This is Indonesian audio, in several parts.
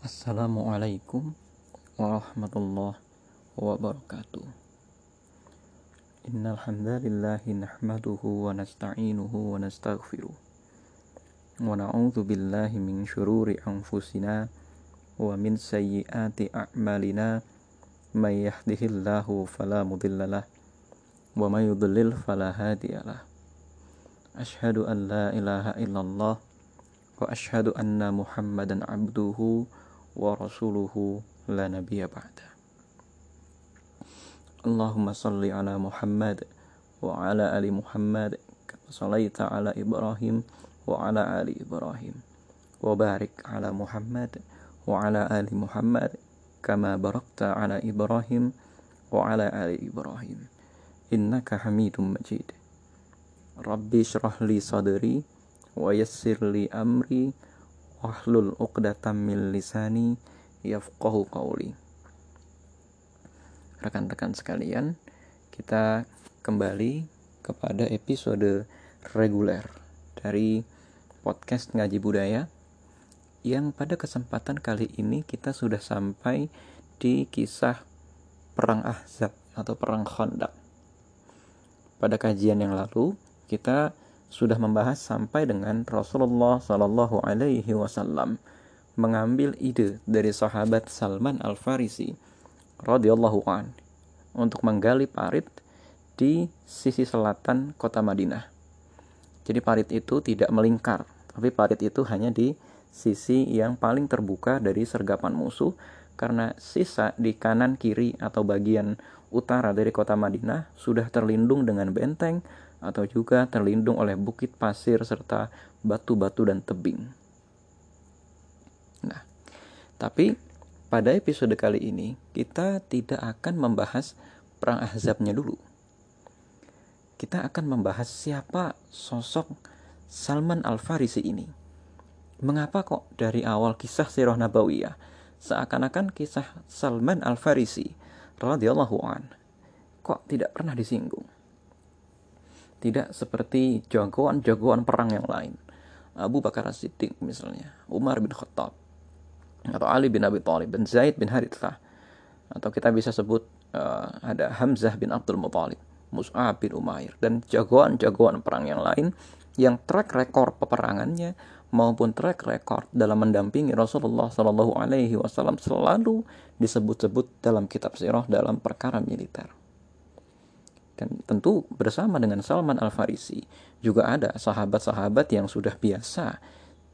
Assalamualaikum warahmatullahi wabarakatuh. Innal hamdalillah nahmaduhu wa nasta'inuhu wa nastaghfiruh. Wa na'udzu billahi min shururi anfusina wa min sayyiati a'malina. May yahdihillahu fala mudhillalah wa may yudlil fala hadiyalah. Ashhadu an la ilaha illallah wa ashhadu anna Muhammadan abduhu ورسوله لا نبي بعده. اللهم صل على محمد وعلى آل محمد كما صليت على إبراهيم وعلى آل إبراهيم. وبارك على محمد وعلى آل محمد كما باركت على إبراهيم وعلى آل إبراهيم. إنك حميد مجيد. ربي اشرح لي صدري ويسر لي أمري wahlul uqdatam min lisani yafqahu qawli rekan-rekan sekalian kita kembali kepada episode reguler dari podcast ngaji budaya yang pada kesempatan kali ini kita sudah sampai di kisah perang Ahzab atau perang Khandaq. Pada kajian yang lalu kita sudah membahas sampai dengan Rasulullah Shallallahu Alaihi Wasallam mengambil ide dari sahabat Salman Al Farisi radhiyallahu an untuk menggali parit di sisi selatan kota Madinah. Jadi parit itu tidak melingkar, tapi parit itu hanya di sisi yang paling terbuka dari sergapan musuh karena sisa di kanan kiri atau bagian utara dari kota Madinah sudah terlindung dengan benteng atau juga terlindung oleh bukit pasir serta batu-batu dan tebing. Nah, tapi pada episode kali ini kita tidak akan membahas perang Ahzabnya dulu. Kita akan membahas siapa sosok Salman Al-Farisi ini. Mengapa kok dari awal kisah Sirah Nabawiyah seakan-akan kisah Salman Al-Farisi radhiyallahu an kok tidak pernah disinggung? Tidak seperti jagoan-jagoan perang yang lain. Abu Bakar As-Siddiq misalnya, Umar bin Khattab, atau Ali bin Abi Thalib, dan Zaid bin Harithah. Atau kita bisa sebut uh, ada Hamzah bin Abdul Muthalib, Mus'ab bin Umair, dan jagoan-jagoan perang yang lain yang track record peperangannya maupun track record dalam mendampingi Rasulullah Shallallahu Alaihi Wasallam selalu disebut-sebut dalam kitab sirah dalam perkara militer. Dan tentu bersama dengan Salman Al-Farisi juga ada sahabat-sahabat yang sudah biasa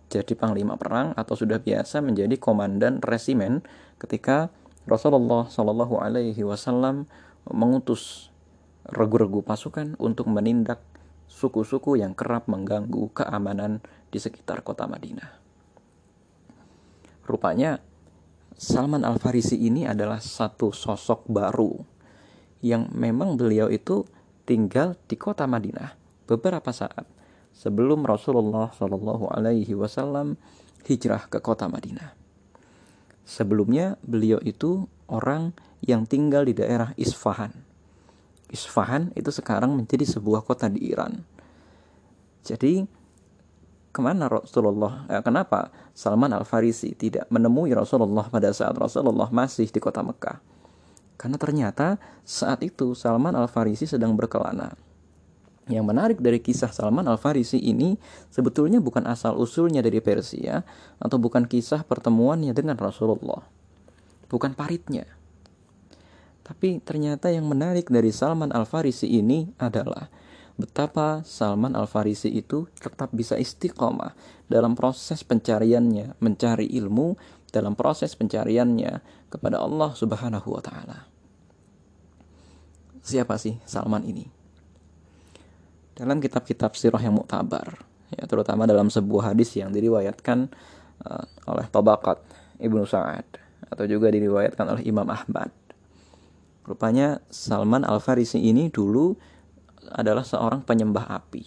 jadi panglima perang atau sudah biasa menjadi komandan resimen ketika Rasulullah Shallallahu Alaihi Wasallam mengutus regu-regu pasukan untuk menindak suku-suku yang kerap mengganggu keamanan di sekitar kota Madinah. Rupanya Salman Al Farisi ini adalah satu sosok baru yang memang beliau itu tinggal di kota Madinah beberapa saat sebelum Rasulullah Shallallahu Alaihi Wasallam hijrah ke kota Madinah. Sebelumnya beliau itu orang yang tinggal di daerah Isfahan. Isfahan itu sekarang menjadi sebuah kota di Iran. Jadi ke mana Rasulullah? Eh, kenapa Salman Al Farisi tidak menemui Rasulullah pada saat Rasulullah masih di kota Mekah? Karena ternyata saat itu Salman Al-Farisi sedang berkelana. Yang menarik dari kisah Salman Al-Farisi ini sebetulnya bukan asal usulnya dari Persia atau bukan kisah pertemuannya dengan Rasulullah. Bukan paritnya. Tapi ternyata yang menarik dari Salman Al-Farisi ini adalah betapa Salman Al-Farisi itu tetap bisa istiqomah dalam proses pencariannya, mencari ilmu dalam proses pencariannya kepada Allah Subhanahu wa taala. Siapa sih Salman ini? Dalam kitab-kitab sirah yang muktabar, ya terutama dalam sebuah hadis yang diriwayatkan uh, oleh Tabaqat Ibnu Sa'ad atau juga diriwayatkan oleh Imam Ahmad. Rupanya Salman Al-Farisi ini dulu adalah seorang penyembah api.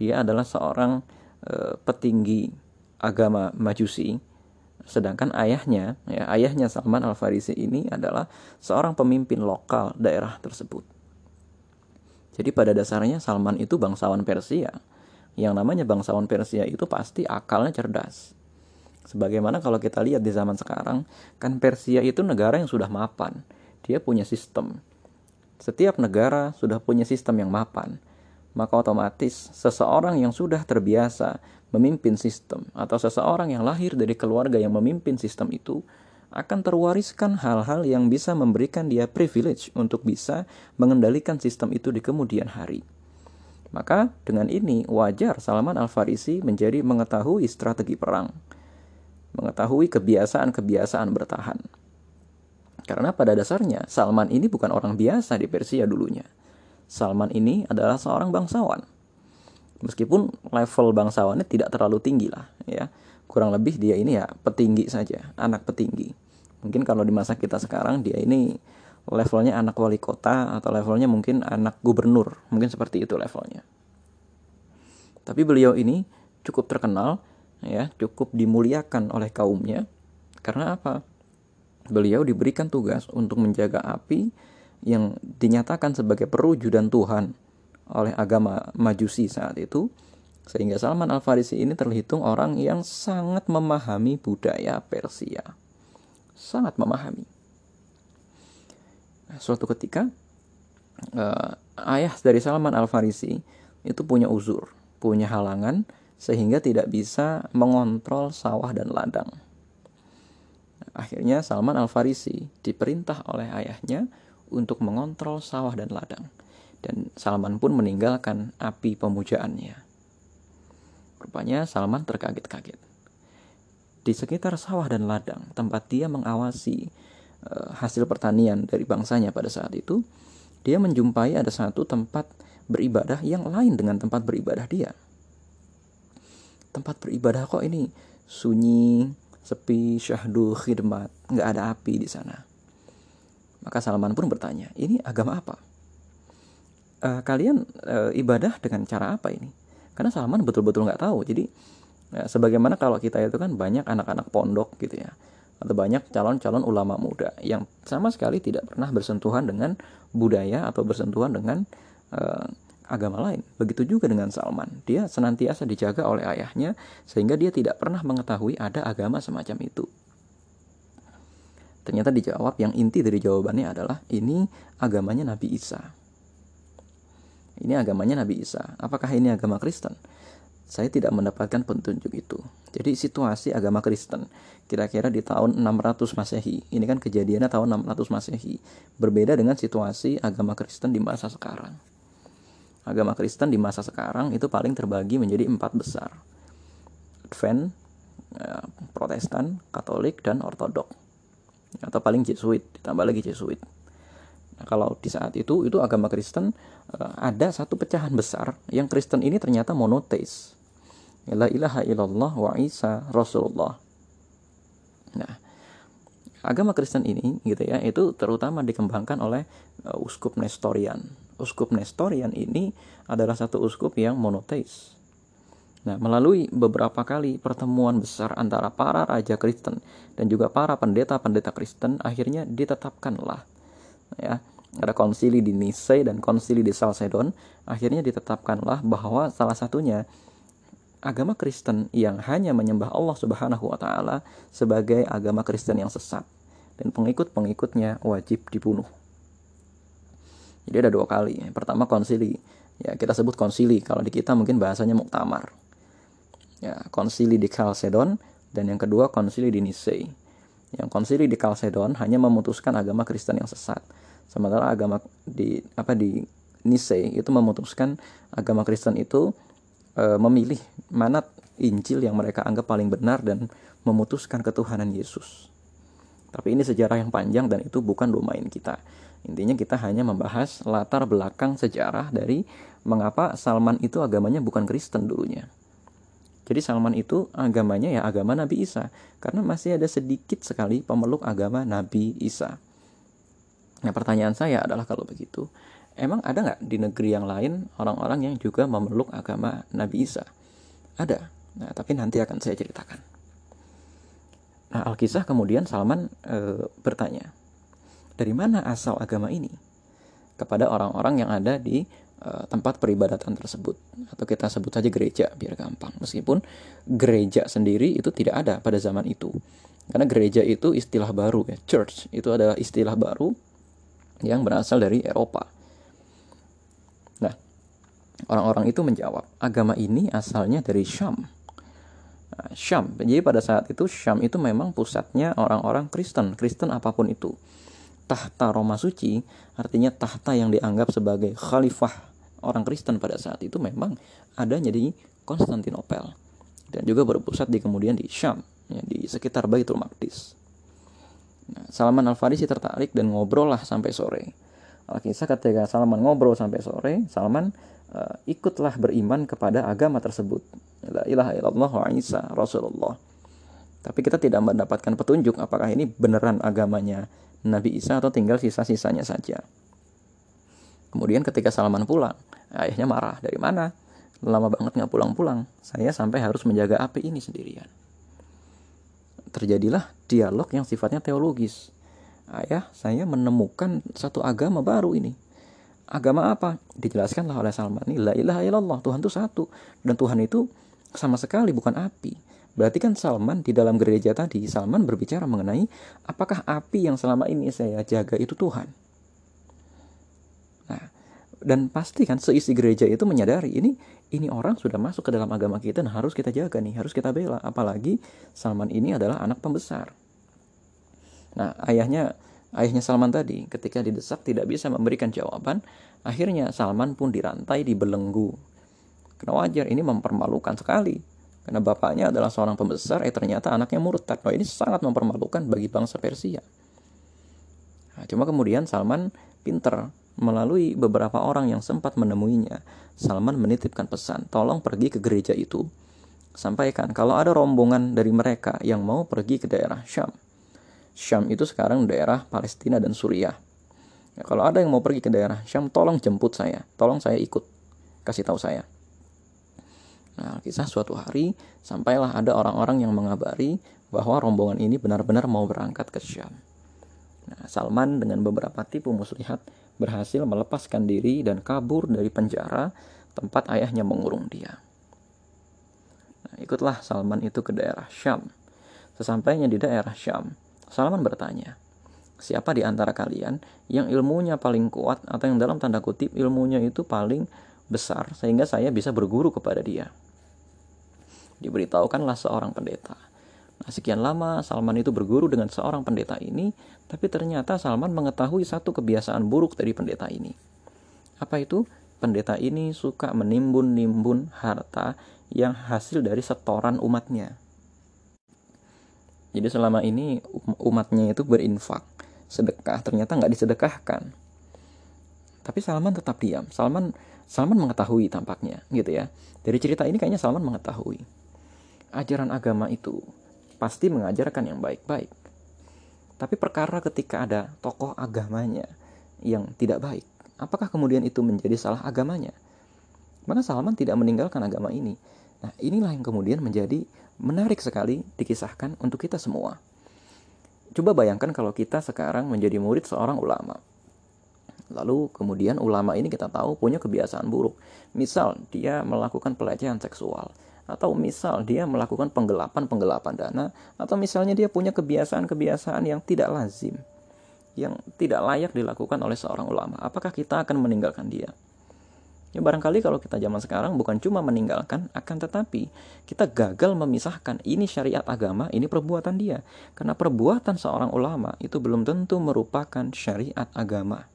Dia adalah seorang uh, petinggi agama Majusi Sedangkan ayahnya, ya, ayahnya Salman Al Farisi ini adalah seorang pemimpin lokal daerah tersebut. Jadi pada dasarnya Salman itu bangsawan Persia. Yang namanya bangsawan Persia itu pasti akalnya cerdas. Sebagaimana kalau kita lihat di zaman sekarang, kan Persia itu negara yang sudah mapan. Dia punya sistem. Setiap negara sudah punya sistem yang mapan. Maka otomatis seseorang yang sudah terbiasa memimpin sistem atau seseorang yang lahir dari keluarga yang memimpin sistem itu akan terwariskan hal-hal yang bisa memberikan dia privilege untuk bisa mengendalikan sistem itu di kemudian hari. Maka dengan ini wajar Salman Al-Farisi menjadi mengetahui strategi perang, mengetahui kebiasaan-kebiasaan bertahan. Karena pada dasarnya Salman ini bukan orang biasa di Persia dulunya. Salman ini adalah seorang bangsawan. Meskipun level bangsawannya tidak terlalu tinggi lah ya kurang lebih dia ini ya petinggi saja, anak petinggi. Mungkin kalau di masa kita sekarang dia ini levelnya anak wali kota atau levelnya mungkin anak gubernur, mungkin seperti itu levelnya. Tapi beliau ini cukup terkenal ya, cukup dimuliakan oleh kaumnya karena apa? Beliau diberikan tugas untuk menjaga api yang dinyatakan sebagai perwujudan Tuhan oleh agama Majusi saat itu sehingga Salman Al-Farisi ini terhitung orang yang sangat memahami budaya Persia. Sangat memahami. Nah, suatu ketika uh, ayah dari Salman Al-Farisi itu punya uzur, punya halangan sehingga tidak bisa mengontrol sawah dan ladang. Akhirnya Salman Al-Farisi diperintah oleh ayahnya untuk mengontrol sawah dan ladang. Dan Salman pun meninggalkan api pemujaannya. Rupanya Salman terkaget-kaget. Di sekitar sawah dan ladang, tempat dia mengawasi uh, hasil pertanian dari bangsanya pada saat itu, dia menjumpai ada satu tempat beribadah yang lain dengan tempat beribadah dia. Tempat beribadah kok ini sunyi, sepi, syahdu, khidmat, nggak ada api di sana. Maka Salman pun bertanya, ini agama apa? Uh, kalian uh, ibadah dengan cara apa ini? karena Salman betul-betul nggak tahu jadi ya, sebagaimana kalau kita itu kan banyak anak-anak pondok gitu ya atau banyak calon-calon ulama muda yang sama sekali tidak pernah bersentuhan dengan budaya atau bersentuhan dengan uh, agama lain. Begitu juga dengan Salman. Dia senantiasa dijaga oleh ayahnya sehingga dia tidak pernah mengetahui ada agama semacam itu. Ternyata dijawab yang inti dari jawabannya adalah ini agamanya Nabi Isa. Ini agamanya Nabi Isa. Apakah ini agama Kristen? Saya tidak mendapatkan petunjuk itu. Jadi situasi agama Kristen kira-kira di tahun 600 Masehi. Ini kan kejadiannya tahun 600 Masehi. Berbeda dengan situasi agama Kristen di masa sekarang. Agama Kristen di masa sekarang itu paling terbagi menjadi empat besar. Advent, eh, Protestan, Katolik, dan Ortodok. Atau paling Jesuit, ditambah lagi Jesuit. Nah, kalau di saat itu itu agama Kristen ada satu pecahan besar yang Kristen ini ternyata monoteis. La ilaha illallah wa Isa Rasulullah. Nah, agama Kristen ini gitu ya, itu terutama dikembangkan oleh uh, uskup Nestorian. Uskup Nestorian ini adalah satu uskup yang monoteis. Nah, melalui beberapa kali pertemuan besar antara para raja Kristen dan juga para pendeta-pendeta Kristen, akhirnya ditetapkanlah ya ada konsili di Nice dan konsili di Salcedon akhirnya ditetapkanlah bahwa salah satunya agama Kristen yang hanya menyembah Allah Subhanahu wa taala sebagai agama Kristen yang sesat dan pengikut-pengikutnya wajib dibunuh. Jadi ada dua kali. Pertama konsili, ya kita sebut konsili kalau di kita mungkin bahasanya muktamar. Ya, konsili di Chalcedon dan yang kedua konsili di Nice. Yang konsili di Chalcedon hanya memutuskan agama Kristen yang sesat sementara agama di apa di Nice itu memutuskan agama Kristen itu e, memilih mana Injil yang mereka anggap paling benar dan memutuskan ketuhanan Yesus. Tapi ini sejarah yang panjang dan itu bukan domain kita. Intinya kita hanya membahas latar belakang sejarah dari mengapa Salman itu agamanya bukan Kristen dulunya. Jadi Salman itu agamanya ya agama Nabi Isa karena masih ada sedikit sekali pemeluk agama Nabi Isa. Nah pertanyaan saya adalah kalau begitu, emang ada nggak di negeri yang lain orang-orang yang juga memeluk agama Nabi Isa? Ada, nah, tapi nanti akan saya ceritakan. Nah Alkisah kemudian Salman e, bertanya, dari mana asal agama ini? Kepada orang-orang yang ada di uh, tempat peribadatan tersebut atau kita sebut saja gereja biar gampang meskipun gereja sendiri itu tidak ada pada zaman itu karena gereja itu istilah baru ya church itu adalah istilah baru yang berasal dari Eropa. Nah orang-orang itu menjawab agama ini asalnya dari Syam. Nah, Syam. Jadi pada saat itu Syam itu memang pusatnya orang-orang Kristen Kristen apa pun itu. Tahta Roma suci artinya tahta yang dianggap sebagai khalifah orang Kristen pada saat itu memang adanya di Konstantinopel dan juga berpusat di kemudian di Syam ya, di sekitar Baitul Maqdis. Nah, Salman Al Farisi tertarik dan ngobrol lah sampai sore. Alkisah ketika Salman ngobrol sampai sore, Salman uh, ikutlah beriman kepada agama tersebut. La ilaha illallah wa Isa Rasulullah. Tapi kita tidak mendapatkan petunjuk apakah ini beneran agamanya Nabi Isa atau tinggal sisa-sisanya saja. Kemudian ketika Salman pulang, ayahnya marah. Dari mana? Lama banget nggak pulang-pulang. Saya sampai harus menjaga api ini sendirian. Terjadilah dialog yang sifatnya teologis. Ayah, saya menemukan satu agama baru ini. Agama apa? Dijelaskanlah oleh Salman. Ini la ilaha illallah. Tuhan itu satu. Dan Tuhan itu sama sekali bukan api. Berarti kan Salman di dalam gereja tadi, Salman berbicara mengenai apakah api yang selama ini saya jaga itu Tuhan. Dan pasti kan seisi gereja itu menyadari ini ini orang sudah masuk ke dalam agama kita dan harus kita jaga nih, harus kita bela. Apalagi Salman ini adalah anak pembesar. Nah, ayahnya ayahnya Salman tadi ketika didesak tidak bisa memberikan jawaban, akhirnya Salman pun dirantai, dibelenggu. Karena wajar ini mempermalukan sekali karena bapaknya adalah seorang pembesar, eh ternyata anaknya murtad. Nah, ini sangat mempermalukan bagi bangsa Persia. Nah, cuma kemudian Salman pinter melalui beberapa orang yang sempat menemuinya. Salman menitipkan pesan, tolong pergi ke gereja itu. Sampaikan kalau ada rombongan dari mereka yang mau pergi ke daerah Syam. Syam itu sekarang daerah Palestina dan Suriah. Ya, kalau ada yang mau pergi ke daerah Syam, tolong jemput saya, tolong saya ikut, kasih tahu saya. Nah, kisah suatu hari sampailah ada orang-orang yang mengabari bahwa rombongan ini benar-benar mau berangkat ke Syam. Nah, Salman dengan beberapa tipu muslihat berhasil melepaskan diri dan kabur dari penjara tempat ayahnya mengurung dia. Nah, ikutlah Salman itu ke daerah Syam. Sesampainya di daerah Syam, Salman bertanya, siapa di antara kalian yang ilmunya paling kuat atau yang dalam tanda kutip ilmunya itu paling besar sehingga saya bisa berguru kepada dia diberitahukanlah seorang pendeta. Nah, sekian lama Salman itu berguru dengan seorang pendeta ini, tapi ternyata Salman mengetahui satu kebiasaan buruk dari pendeta ini. Apa itu? Pendeta ini suka menimbun-nimbun harta yang hasil dari setoran umatnya. Jadi selama ini um, umatnya itu berinfak, sedekah, ternyata nggak disedekahkan. Tapi Salman tetap diam. Salman Salman mengetahui tampaknya, gitu ya. Dari cerita ini kayaknya Salman mengetahui ajaran agama itu pasti mengajarkan yang baik-baik. Tapi perkara ketika ada tokoh agamanya yang tidak baik, apakah kemudian itu menjadi salah agamanya? Maka Salman tidak meninggalkan agama ini. Nah, inilah yang kemudian menjadi menarik sekali dikisahkan untuk kita semua. Coba bayangkan kalau kita sekarang menjadi murid seorang ulama. Lalu kemudian ulama ini kita tahu punya kebiasaan buruk. Misal dia melakukan pelecehan seksual atau misal dia melakukan penggelapan-penggelapan dana atau misalnya dia punya kebiasaan-kebiasaan yang tidak lazim yang tidak layak dilakukan oleh seorang ulama apakah kita akan meninggalkan dia? Ya barangkali kalau kita zaman sekarang bukan cuma meninggalkan akan tetapi kita gagal memisahkan ini syariat agama ini perbuatan dia. Karena perbuatan seorang ulama itu belum tentu merupakan syariat agama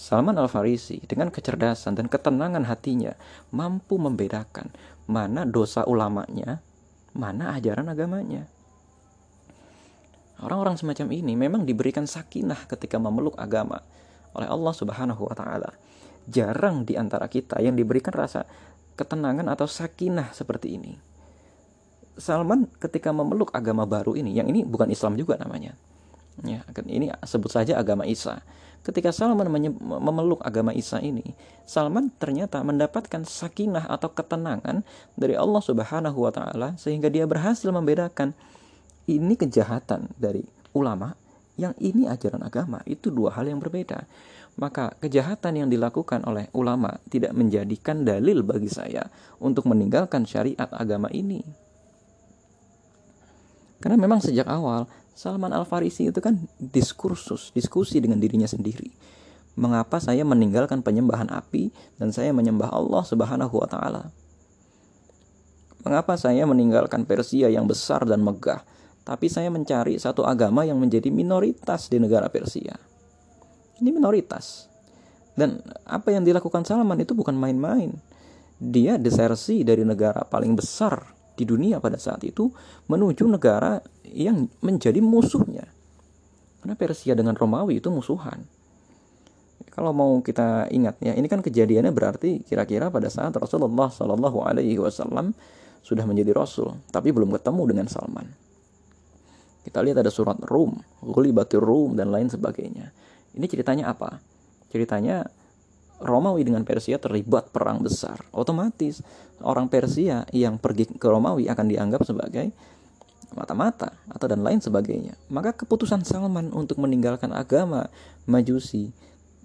Salman Al-Farisi dengan kecerdasan dan ketenangan hatinya mampu membedakan mana dosa ulamanya, mana ajaran agamanya. Orang-orang semacam ini memang diberikan sakinah ketika memeluk agama oleh Allah Subhanahu wa taala. Jarang di antara kita yang diberikan rasa ketenangan atau sakinah seperti ini. Salman ketika memeluk agama baru ini, yang ini bukan Islam juga namanya. Ya, ini sebut saja agama Isa ketika Salman memeluk agama Isa ini, Salman ternyata mendapatkan sakinah atau ketenangan dari Allah Subhanahu wa taala sehingga dia berhasil membedakan ini kejahatan dari ulama yang ini ajaran agama itu dua hal yang berbeda. maka kejahatan yang dilakukan oleh ulama tidak menjadikan dalil bagi saya untuk meninggalkan syariat agama ini. Karena memang sejak awal Salman Al-Farisi itu kan diskursus, diskusi dengan dirinya sendiri. Mengapa saya meninggalkan penyembahan api dan saya menyembah Allah Subhanahu wa taala? Mengapa saya meninggalkan Persia yang besar dan megah, tapi saya mencari satu agama yang menjadi minoritas di negara Persia? Ini minoritas. Dan apa yang dilakukan Salman itu bukan main-main. Dia desersi dari negara paling besar di dunia pada saat itu menuju negara yang menjadi musuhnya. Karena Persia dengan Romawi itu musuhan. Kalau mau kita ingat ya, ini kan kejadiannya berarti kira-kira pada saat Rasulullah Shallallahu Alaihi Wasallam sudah menjadi rasul, tapi belum ketemu dengan Salman. Kita lihat ada surat Rum, Ghulibatir Rum dan lain sebagainya. Ini ceritanya apa? Ceritanya Romawi dengan Persia terlibat perang besar. Otomatis orang Persia yang pergi ke Romawi akan dianggap sebagai mata-mata atau dan lain sebagainya. Maka keputusan Salman untuk meninggalkan agama Majusi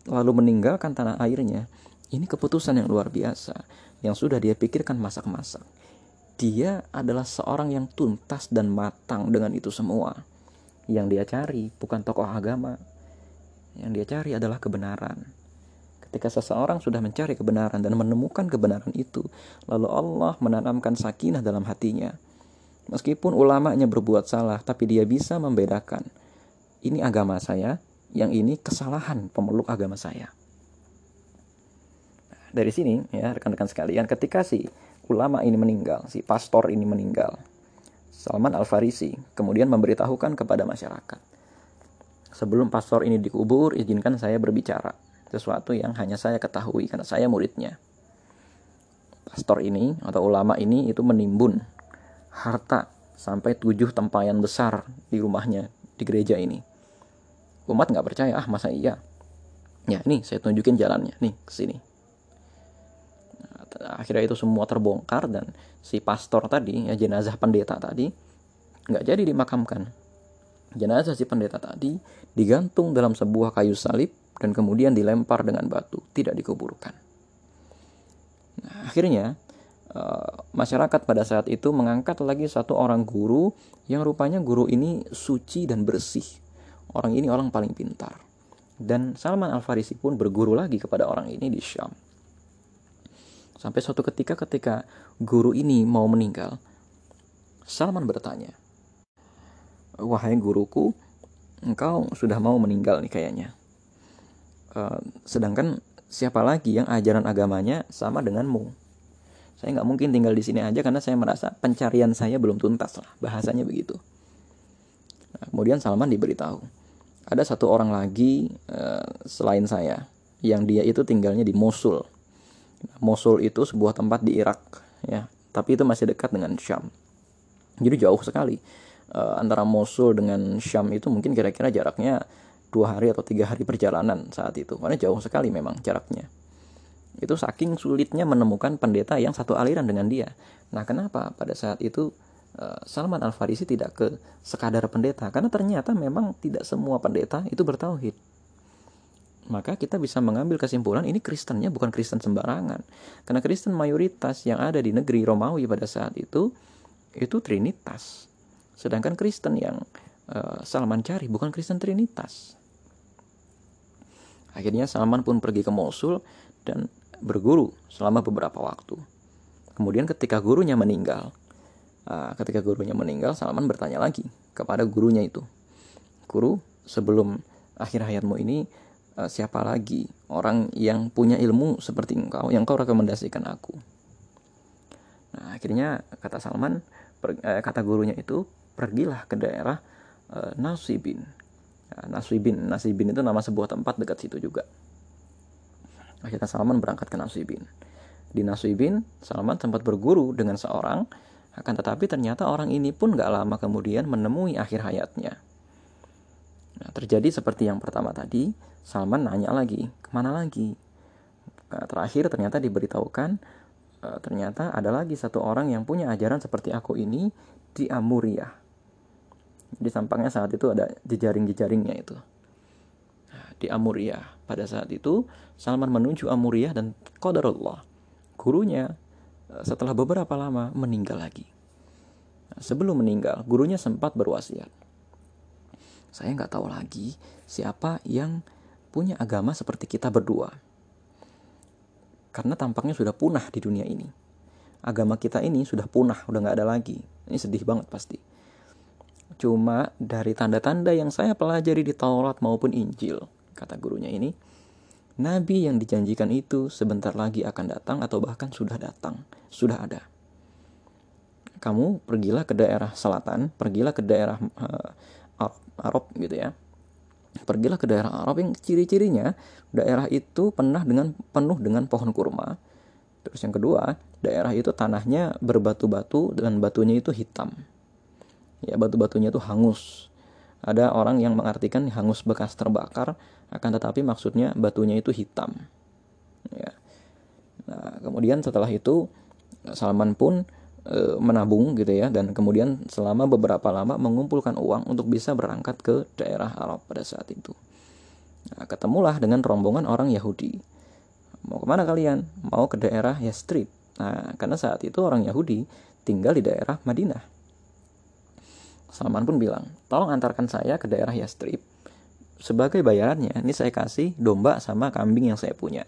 lalu meninggalkan tanah airnya, ini keputusan yang luar biasa yang sudah dia pikirkan masak-masak dia adalah seorang yang tuntas dan matang dengan itu semua. Yang dia cari bukan tokoh agama. Yang dia cari adalah kebenaran. Ketika seseorang sudah mencari kebenaran dan menemukan kebenaran itu, lalu Allah menanamkan sakinah dalam hatinya. Meskipun ulamanya berbuat salah, tapi dia bisa membedakan. Ini agama saya, yang ini kesalahan pemeluk agama saya. Dari sini, ya rekan-rekan sekalian, ketika si ulama ini meninggal, si pastor ini meninggal. Salman Al-Farisi kemudian memberitahukan kepada masyarakat. Sebelum pastor ini dikubur, izinkan saya berbicara. Sesuatu yang hanya saya ketahui karena saya muridnya. Pastor ini atau ulama ini itu menimbun harta sampai tujuh tempayan besar di rumahnya di gereja ini. Umat nggak percaya, ah masa iya? Ya, ini saya tunjukin jalannya, nih ke sini akhirnya itu semua terbongkar dan si pastor tadi ya jenazah pendeta tadi nggak jadi dimakamkan jenazah si pendeta tadi digantung dalam sebuah kayu salib dan kemudian dilempar dengan batu tidak dikuburkan. Nah, akhirnya uh, masyarakat pada saat itu mengangkat lagi satu orang guru yang rupanya guru ini suci dan bersih. Orang ini orang paling pintar. Dan Salman Al Farisi pun berguru lagi kepada orang ini di Syam. Sampai suatu ketika ketika guru ini mau meninggal, Salman bertanya, Wahai guruku, engkau sudah mau meninggal nih kayaknya. Uh, sedangkan siapa lagi yang ajaran agamanya sama denganmu? Saya nggak mungkin tinggal di sini aja karena saya merasa pencarian saya belum tuntas lah, bahasanya begitu. Nah, kemudian Salman diberitahu, ada satu orang lagi uh, selain saya yang dia itu tinggalnya di Mosul Mosul itu sebuah tempat di Irak ya tapi itu masih dekat dengan Syam jadi jauh sekali uh, antara Mosul dengan Syam itu mungkin kira-kira jaraknya dua hari atau tiga hari perjalanan saat itu. Karena jauh sekali memang jaraknya. Itu saking sulitnya menemukan pendeta yang satu aliran dengan dia. Nah kenapa pada saat itu uh, Salman Al Farisi tidak ke sekadar pendeta? Karena ternyata memang tidak semua pendeta itu bertauhid. Maka kita bisa mengambil kesimpulan ini Kristennya bukan Kristen sembarangan. Karena Kristen mayoritas yang ada di negeri Romawi pada saat itu itu Trinitas. Sedangkan Kristen yang uh, Salman cari bukan Kristen Trinitas. Akhirnya Salman pun pergi ke Mosul dan berguru selama beberapa waktu. Kemudian ketika gurunya meninggal, uh, ketika gurunya meninggal, Salman bertanya lagi kepada gurunya itu, guru sebelum akhir hayatmu ini uh, siapa lagi orang yang punya ilmu seperti engkau yang kau rekomendasikan aku nah akhirnya kata Salman kata gurunya itu pergilah ke daerah uh, Nasibin. Nah, Nasibin. Nasibin itu nama sebuah tempat dekat situ juga. Akhirnya Salman berangkat ke Nasibin. Di Nasibin Salman sempat berguru dengan seorang akan tetapi ternyata orang ini pun gak lama kemudian menemui akhir hayatnya. Nah, terjadi seperti yang pertama tadi, Salman nanya lagi, ke mana lagi? Nah, terakhir ternyata diberitahukan, e, ternyata ada lagi satu orang yang punya ajaran seperti aku ini di Amuria. Di sampangnya saat itu ada jejaring-jejaringnya itu. Nah, di Amuria. pada saat itu Salman menuju Amuriyah dan qadarullah gurunya eh, setelah beberapa lama meninggal lagi. Nah, sebelum meninggal, gurunya sempat berwasiat. Saya nggak tahu lagi siapa yang punya agama seperti kita berdua. Karena tampaknya sudah punah di dunia ini. Agama kita ini sudah punah, udah nggak ada lagi. Ini sedih banget pasti. Cuma dari tanda-tanda yang saya pelajari di Taurat maupun Injil, kata gurunya ini, Nabi yang dijanjikan itu sebentar lagi akan datang atau bahkan sudah datang, sudah ada. Kamu pergilah ke daerah selatan, pergilah ke daerah uh, Arab gitu ya. Pergilah ke daerah Arab yang ciri-cirinya daerah itu pernah dengan penuh dengan pohon kurma. Terus yang kedua, daerah itu tanahnya berbatu-batu dan batunya itu hitam ya batu-batunya itu hangus. Ada orang yang mengartikan hangus bekas terbakar, akan tetapi maksudnya batunya itu hitam. Ya. Nah, kemudian setelah itu Salman pun e, menabung gitu ya dan kemudian selama beberapa lama mengumpulkan uang untuk bisa berangkat ke daerah Arab pada saat itu. Nah, ketemulah dengan rombongan orang Yahudi. Mau ke mana kalian? Mau ke daerah Yastrib. Nah, karena saat itu orang Yahudi tinggal di daerah Madinah. Salman pun bilang, tolong antarkan saya ke daerah Yastrib. Sebagai bayarannya, ini saya kasih domba sama kambing yang saya punya.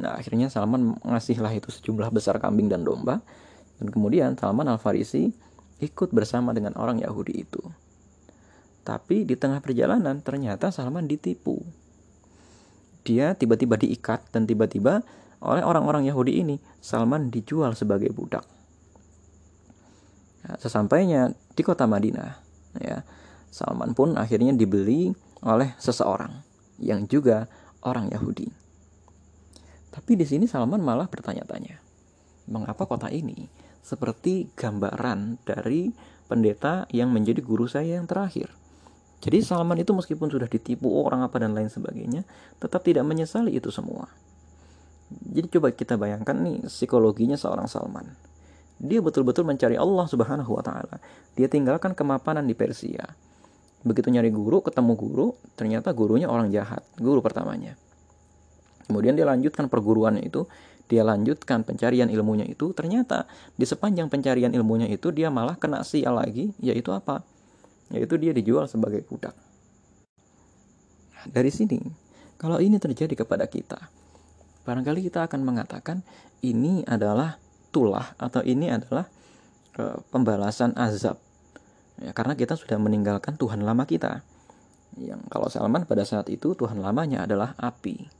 Nah, akhirnya Salman ngasihlah itu sejumlah besar kambing dan domba. Dan kemudian Salman Al-Farisi ikut bersama dengan orang Yahudi itu. Tapi di tengah perjalanan ternyata Salman ditipu. Dia tiba-tiba diikat dan tiba-tiba oleh orang-orang Yahudi ini Salman dijual sebagai budak. Ya, sesampainya di kota Madinah, ya, Salman pun akhirnya dibeli oleh seseorang yang juga orang Yahudi. Tapi di sini Salman malah bertanya-tanya, mengapa kota ini seperti gambaran dari pendeta yang menjadi guru saya yang terakhir? Jadi Salman itu meskipun sudah ditipu orang apa dan lain sebagainya, tetap tidak menyesali itu semua. Jadi coba kita bayangkan nih psikologinya seorang Salman dia betul-betul mencari Allah Subhanahu wa taala. Dia tinggalkan kemapanan di Persia. Begitu nyari guru, ketemu guru, ternyata gurunya orang jahat, guru pertamanya. Kemudian dia lanjutkan perguruannya itu, dia lanjutkan pencarian ilmunya itu, ternyata di sepanjang pencarian ilmunya itu dia malah kena sial lagi, yaitu apa? Yaitu dia dijual sebagai budak. Dari sini, kalau ini terjadi kepada kita, barangkali kita akan mengatakan ini adalah tulah atau ini adalah uh, pembalasan azab. Ya, karena kita sudah meninggalkan Tuhan lama kita. Yang kalau Salman pada saat itu Tuhan lamanya adalah api.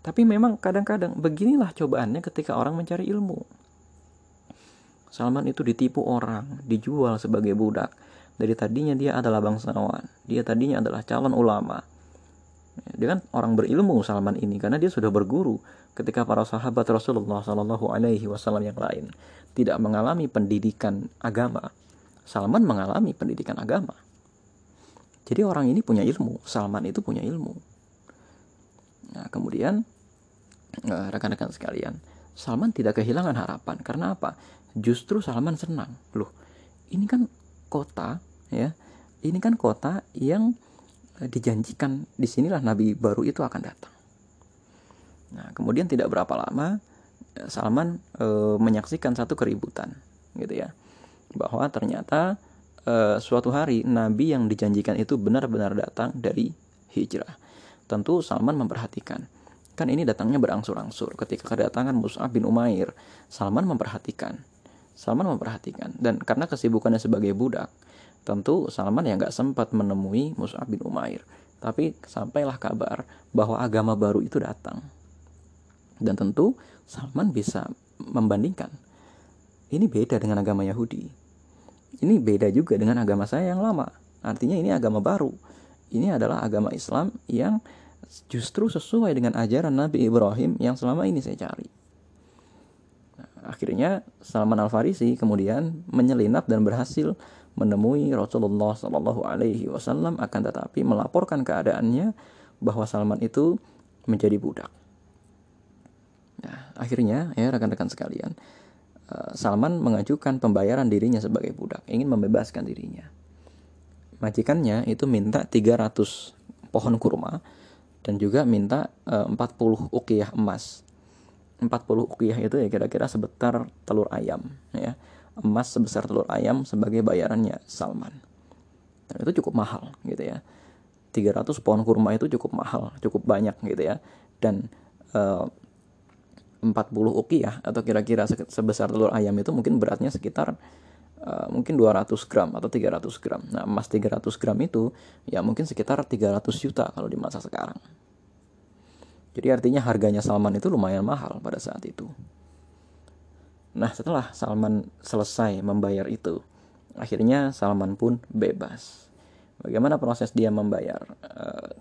Tapi memang kadang-kadang beginilah cobaannya ketika orang mencari ilmu. Salman itu ditipu orang dijual sebagai budak. Dari tadinya dia adalah bangsawan dia tadinya adalah calon ulama. Dia kan orang berilmu Salman ini karena dia sudah berguru ketika para sahabat Rasulullah Shallallahu Alaihi Wasallam yang lain tidak mengalami pendidikan agama, Salman mengalami pendidikan agama. Jadi orang ini punya ilmu, Salman itu punya ilmu. Nah, kemudian eh, rekan-rekan sekalian, Salman tidak kehilangan harapan karena apa? Justru Salman senang. Loh, ini kan kota ya. Ini kan kota yang eh, dijanjikan di sinilah nabi baru itu akan datang. Nah, kemudian tidak berapa lama eh, Salman e, menyaksikan satu keributan, gitu ya, bahwa ternyata e, suatu hari Nabi yang dijanjikan itu benar-benar datang dari hijrah. Tentu Salman memperhatikan, kan ini datangnya berangsur-angsur. Ketika kedatangan Mus'ab bin Umair, Salman memperhatikan, Salman memperhatikan, dan karena kesibukannya sebagai budak, tentu Salman ya nggak sempat menemui Mus'ab bin Umair. Tapi sampailah kabar bahwa agama baru itu datang dan tentu Salman bisa membandingkan. Ini beda dengan agama Yahudi. Ini beda juga dengan agama saya yang lama. Artinya ini agama baru. Ini adalah agama Islam yang justru sesuai dengan ajaran Nabi Ibrahim yang selama ini saya cari. Nah, akhirnya Salman Al Farisi kemudian menyelinap dan berhasil menemui Rasulullah Shallallahu Alaihi Wasallam akan tetapi melaporkan keadaannya bahwa Salman itu menjadi budak. Nah, akhirnya ya rekan-rekan sekalian, eh, Salman mengajukan pembayaran dirinya sebagai budak, ingin membebaskan dirinya. Majikannya itu minta 300 pohon kurma dan juga minta e, 40 ukiyah emas. 40 ukiyah itu ya kira-kira sebetar telur ayam ya. Emas sebesar telur ayam sebagai bayarannya Salman. Dan itu cukup mahal gitu ya. 300 pohon kurma itu cukup mahal cukup banyak gitu ya. Dan e, 40 ukiyah atau kira-kira sebesar telur ayam itu mungkin beratnya sekitar uh, mungkin 200 gram atau 300 gram. Nah, emas 300 gram itu ya mungkin sekitar 300 juta kalau di masa sekarang. Jadi artinya harganya Salman itu lumayan mahal pada saat itu. Nah, setelah Salman selesai membayar itu, akhirnya Salman pun bebas. Bagaimana proses dia membayar? Uh,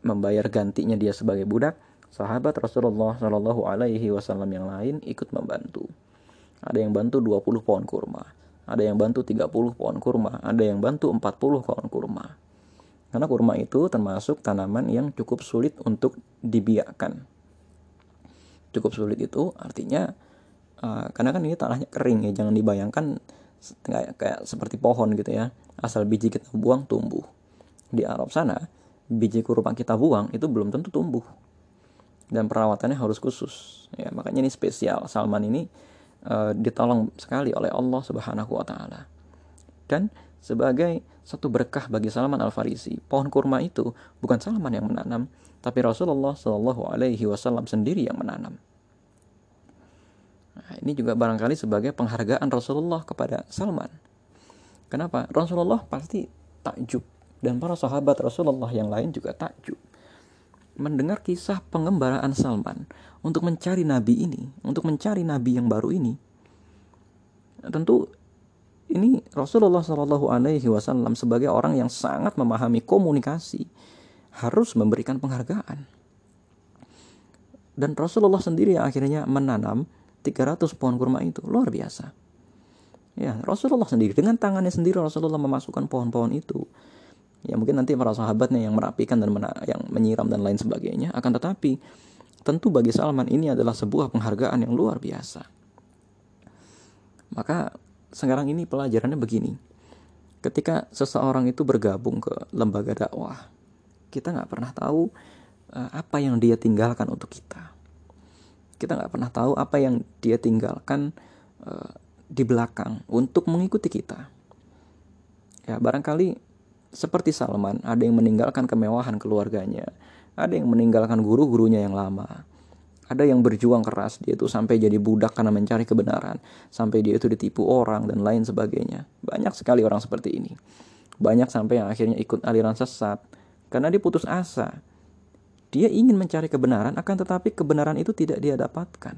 membayar gantinya dia sebagai budak, sahabat Rasulullah Shallallahu Alaihi Wasallam yang lain ikut membantu. Ada yang bantu 20 pohon kurma, ada yang bantu 30 pohon kurma, ada yang bantu 40 pohon kurma. Karena kurma itu termasuk tanaman yang cukup sulit untuk dibiakkan. Cukup sulit itu artinya uh, karena kan ini tanahnya kering ya, jangan dibayangkan kayak, kayak seperti pohon gitu ya. Asal biji kita buang tumbuh. Di Arab sana, biji kurma kita buang itu belum tentu tumbuh. Dan perawatannya harus khusus. Ya, makanya ini spesial. Salman ini uh, ditolong sekali oleh Allah Subhanahu wa taala. Dan sebagai satu berkah bagi Salman Al-Farisi, pohon kurma itu bukan Salman yang menanam, tapi Rasulullah Shallallahu alaihi wasallam sendiri yang menanam. Nah, ini juga barangkali sebagai penghargaan Rasulullah kepada Salman. Kenapa? Rasulullah pasti takjub dan para sahabat Rasulullah yang lain juga takjub mendengar kisah pengembaraan Salman untuk mencari nabi ini, untuk mencari nabi yang baru ini, tentu ini Rasulullah Shallallahu Alaihi Wasallam sebagai orang yang sangat memahami komunikasi harus memberikan penghargaan. Dan Rasulullah sendiri yang akhirnya menanam 300 pohon kurma itu luar biasa. Ya, Rasulullah sendiri dengan tangannya sendiri Rasulullah memasukkan pohon-pohon itu ya mungkin nanti para sahabatnya yang merapikan dan mena yang menyiram dan lain sebagainya. Akan tetapi tentu bagi Salman ini adalah sebuah penghargaan yang luar biasa. Maka sekarang ini pelajarannya begini. Ketika seseorang itu bergabung ke lembaga dakwah kita nggak pernah tahu uh, apa yang dia tinggalkan untuk kita. Kita nggak pernah tahu apa yang dia tinggalkan uh, di belakang untuk mengikuti kita. Ya barangkali seperti Salman, ada yang meninggalkan kemewahan keluarganya, ada yang meninggalkan guru-gurunya yang lama, ada yang berjuang keras dia itu sampai jadi budak karena mencari kebenaran, sampai dia itu ditipu orang dan lain sebagainya. Banyak sekali orang seperti ini. Banyak sampai yang akhirnya ikut aliran sesat karena dia putus asa. Dia ingin mencari kebenaran akan tetapi kebenaran itu tidak dia dapatkan.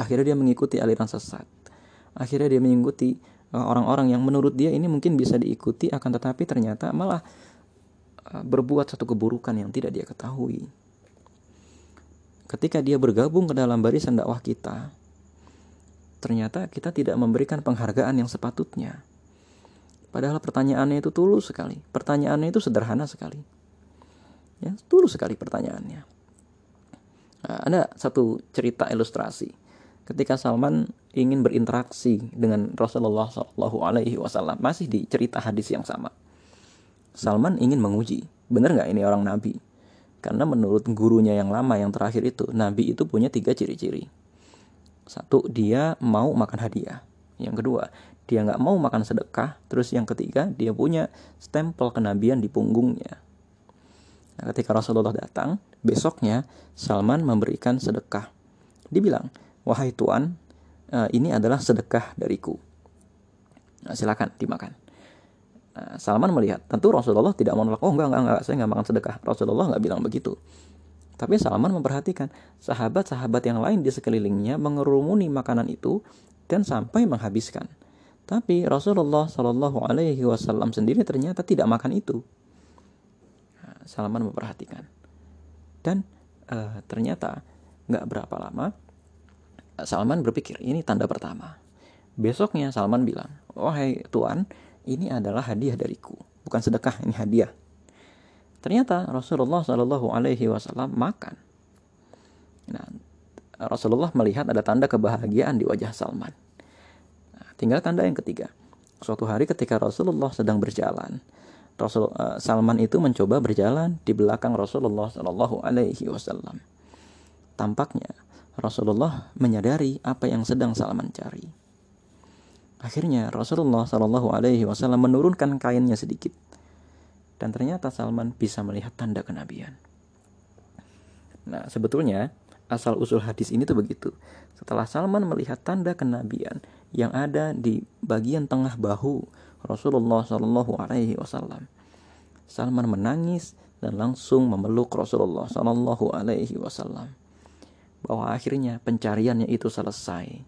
Akhirnya dia mengikuti aliran sesat. Akhirnya dia mengikuti orang-orang yang menurut dia ini mungkin bisa diikuti akan tetapi ternyata malah eh, berbuat satu keburukan yang tidak dia ketahui. Ketika dia bergabung ke dalam barisan dakwah kita, ternyata kita tidak memberikan penghargaan yang sepatutnya. Padahal pertanyaannya itu tulus sekali. Pertanyaannya itu sederhana sekali. Ya, tulus sekali pertanyaannya. Nah, ada satu cerita ilustrasi ketika Salman ingin berinteraksi dengan Rasulullah Shallallahu Alaihi Wasallam masih di cerita hadis yang sama. Salman ingin menguji, benar nggak ini orang Nabi? Karena menurut gurunya yang lama yang terakhir itu, Nabi itu punya tiga ciri-ciri. Satu, dia mau makan hadiah. Yang kedua, dia nggak mau makan sedekah. Terus yang ketiga, dia punya stempel kenabian di punggungnya. Nah, ketika Rasulullah datang, besoknya Salman memberikan sedekah. Dibilang, wahai tuan, uh, ini adalah sedekah dariku. Nah, silakan dimakan. Nah, Salman melihat, tentu Rasulullah tidak menolak, oh enggak, enggak, enggak, saya enggak makan sedekah. Rasulullah enggak bilang begitu. Tapi Salman memperhatikan sahabat-sahabat yang lain di sekelilingnya mengerumuni makanan itu dan sampai menghabiskan. Tapi Rasulullah Shallallahu Alaihi Wasallam sendiri ternyata tidak makan itu. Nah, Salman memperhatikan dan uh, ternyata nggak berapa lama Salman berpikir ini tanda pertama. Besoknya Salman bilang, wahai tuan, ini adalah hadiah dariku, bukan sedekah, ini hadiah. Ternyata Rasulullah Shallallahu Alaihi Wasallam makan. Nah, Rasulullah melihat ada tanda kebahagiaan di wajah Salman. Nah, tinggal tanda yang ketiga. Suatu hari ketika Rasulullah sedang berjalan, Rasul uh, Salman itu mencoba berjalan di belakang Rasulullah Shallallahu Alaihi Wasallam. Tampaknya Rasulullah menyadari apa yang sedang Salman cari. Akhirnya Rasulullah Shallallahu Alaihi Wasallam menurunkan kainnya sedikit, dan ternyata Salman bisa melihat tanda kenabian. Nah, sebetulnya asal usul hadis ini tuh begitu. Setelah Salman melihat tanda kenabian yang ada di bagian tengah bahu Rasulullah Shallallahu Alaihi Wasallam, Salman menangis dan langsung memeluk Rasulullah Shallallahu Alaihi Wasallam. Bahwa akhirnya pencariannya itu selesai.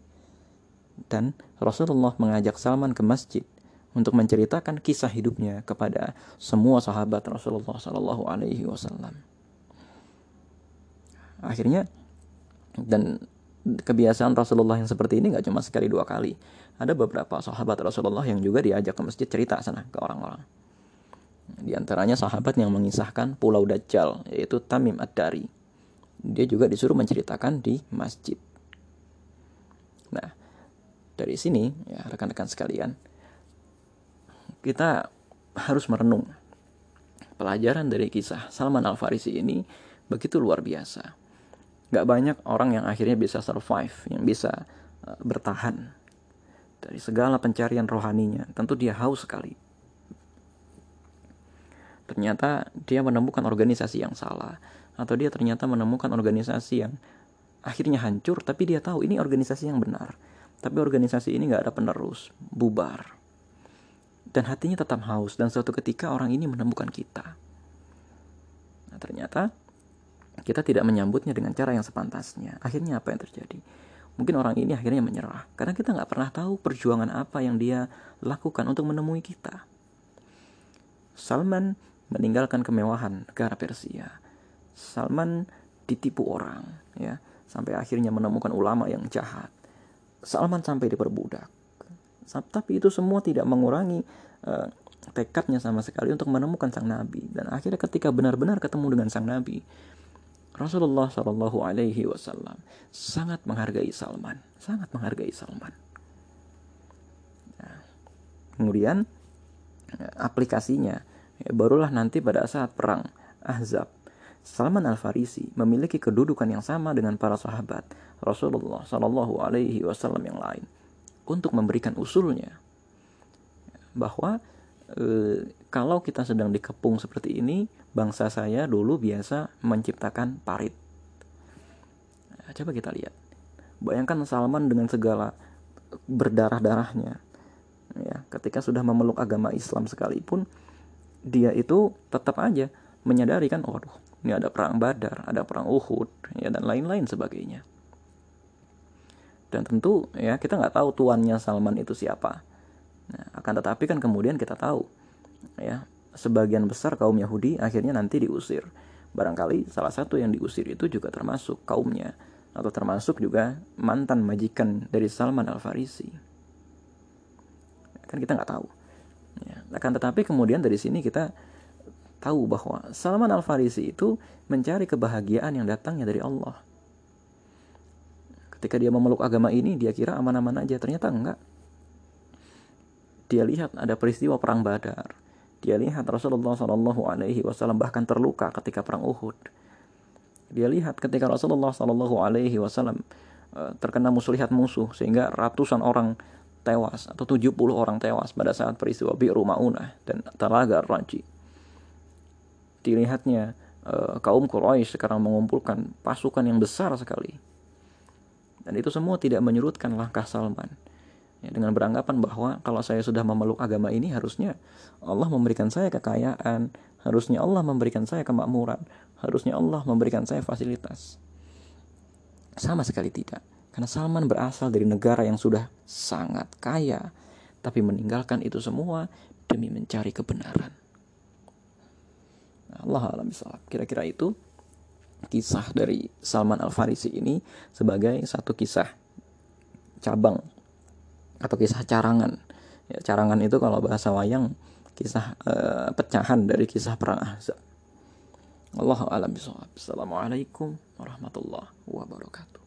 Dan Rasulullah mengajak Salman ke masjid untuk menceritakan kisah hidupnya kepada semua sahabat Rasulullah Shallallahu Alaihi Wasallam. Akhirnya dan kebiasaan Rasulullah yang seperti ini nggak cuma sekali dua kali. Ada beberapa sahabat Rasulullah yang juga diajak ke masjid cerita sana ke orang-orang. Di antaranya sahabat yang mengisahkan Pulau Dajjal, yaitu Tamim Ad-Dari. Dia juga disuruh menceritakan di masjid. Nah, dari sini, ya rekan-rekan sekalian, kita harus merenung. Pelajaran dari kisah Salman Al-Farisi ini begitu luar biasa Gak banyak orang yang akhirnya bisa survive, yang bisa uh, bertahan dari segala pencarian rohaninya. Tentu dia haus sekali. Ternyata dia menemukan organisasi yang salah, atau dia ternyata menemukan organisasi yang akhirnya hancur, tapi dia tahu ini organisasi yang benar. Tapi organisasi ini gak ada penerus, bubar. Dan hatinya tetap haus, dan suatu ketika orang ini menemukan kita. Nah, ternyata kita tidak menyambutnya dengan cara yang sepantasnya. Akhirnya apa yang terjadi? Mungkin orang ini akhirnya menyerah karena kita nggak pernah tahu perjuangan apa yang dia lakukan untuk menemui kita. Salman meninggalkan kemewahan negara Persia. Salman ditipu orang, ya, sampai akhirnya menemukan ulama yang jahat. Salman sampai diperbudak. Tapi itu semua tidak mengurangi uh, tekadnya sama sekali untuk menemukan sang nabi. Dan akhirnya ketika benar-benar ketemu dengan sang nabi, Rasulullah Shallallahu Alaihi Wasallam sangat menghargai Salman, sangat menghargai Salman. Nah, kemudian aplikasinya ya, barulah nanti pada saat perang Ahzab, Salman Al Farisi memiliki kedudukan yang sama dengan para sahabat Rasulullah Shallallahu Alaihi Wasallam yang lain untuk memberikan usulnya bahwa e, kalau kita sedang dikepung seperti ini bangsa saya dulu biasa menciptakan parit. Nah, coba kita lihat. Bayangkan Salman dengan segala berdarah-darahnya. Ya, ketika sudah memeluk agama Islam sekalipun, dia itu tetap aja menyadari kan, waduh, ini ada perang Badar, ada perang Uhud, ya dan lain-lain sebagainya. Dan tentu ya kita nggak tahu tuannya Salman itu siapa. Nah, akan tetapi kan kemudian kita tahu ya sebagian besar kaum Yahudi akhirnya nanti diusir. Barangkali salah satu yang diusir itu juga termasuk kaumnya atau termasuk juga mantan majikan dari Salman Al Farisi. Kan kita nggak tahu. Ya, akan tetapi kemudian dari sini kita tahu bahwa Salman Al Farisi itu mencari kebahagiaan yang datangnya dari Allah. Ketika dia memeluk agama ini, dia kira aman-aman aja. Ternyata enggak. Dia lihat ada peristiwa perang Badar dia lihat Rasulullah Shallallahu Alaihi Wasallam bahkan terluka ketika perang Uhud. Dia lihat ketika Rasulullah Shallallahu Alaihi Wasallam eh, terkena muslihat musuh sehingga ratusan orang tewas atau 70 orang tewas pada saat peristiwa Bi'ru Ma'unah dan Talaga Raji. Dilihatnya uh, kaum Quraisy sekarang mengumpulkan pasukan yang besar sekali. Dan itu semua tidak menyurutkan langkah Salman ya, dengan beranggapan bahwa kalau saya sudah memeluk agama ini harusnya Allah memberikan saya kekayaan, harusnya Allah memberikan saya kemakmuran, harusnya Allah memberikan saya fasilitas. Sama sekali tidak. Karena Salman berasal dari negara yang sudah sangat kaya, tapi meninggalkan itu semua demi mencari kebenaran. Allah alam Kira-kira itu kisah dari Salman Al Farisi ini sebagai satu kisah cabang atau kisah carangan. Ya, carangan itu kalau bahasa wayang kisah uh, pecahan dari kisah perang Ahzab. Allah alam. Assalamualaikum warahmatullahi wabarakatuh.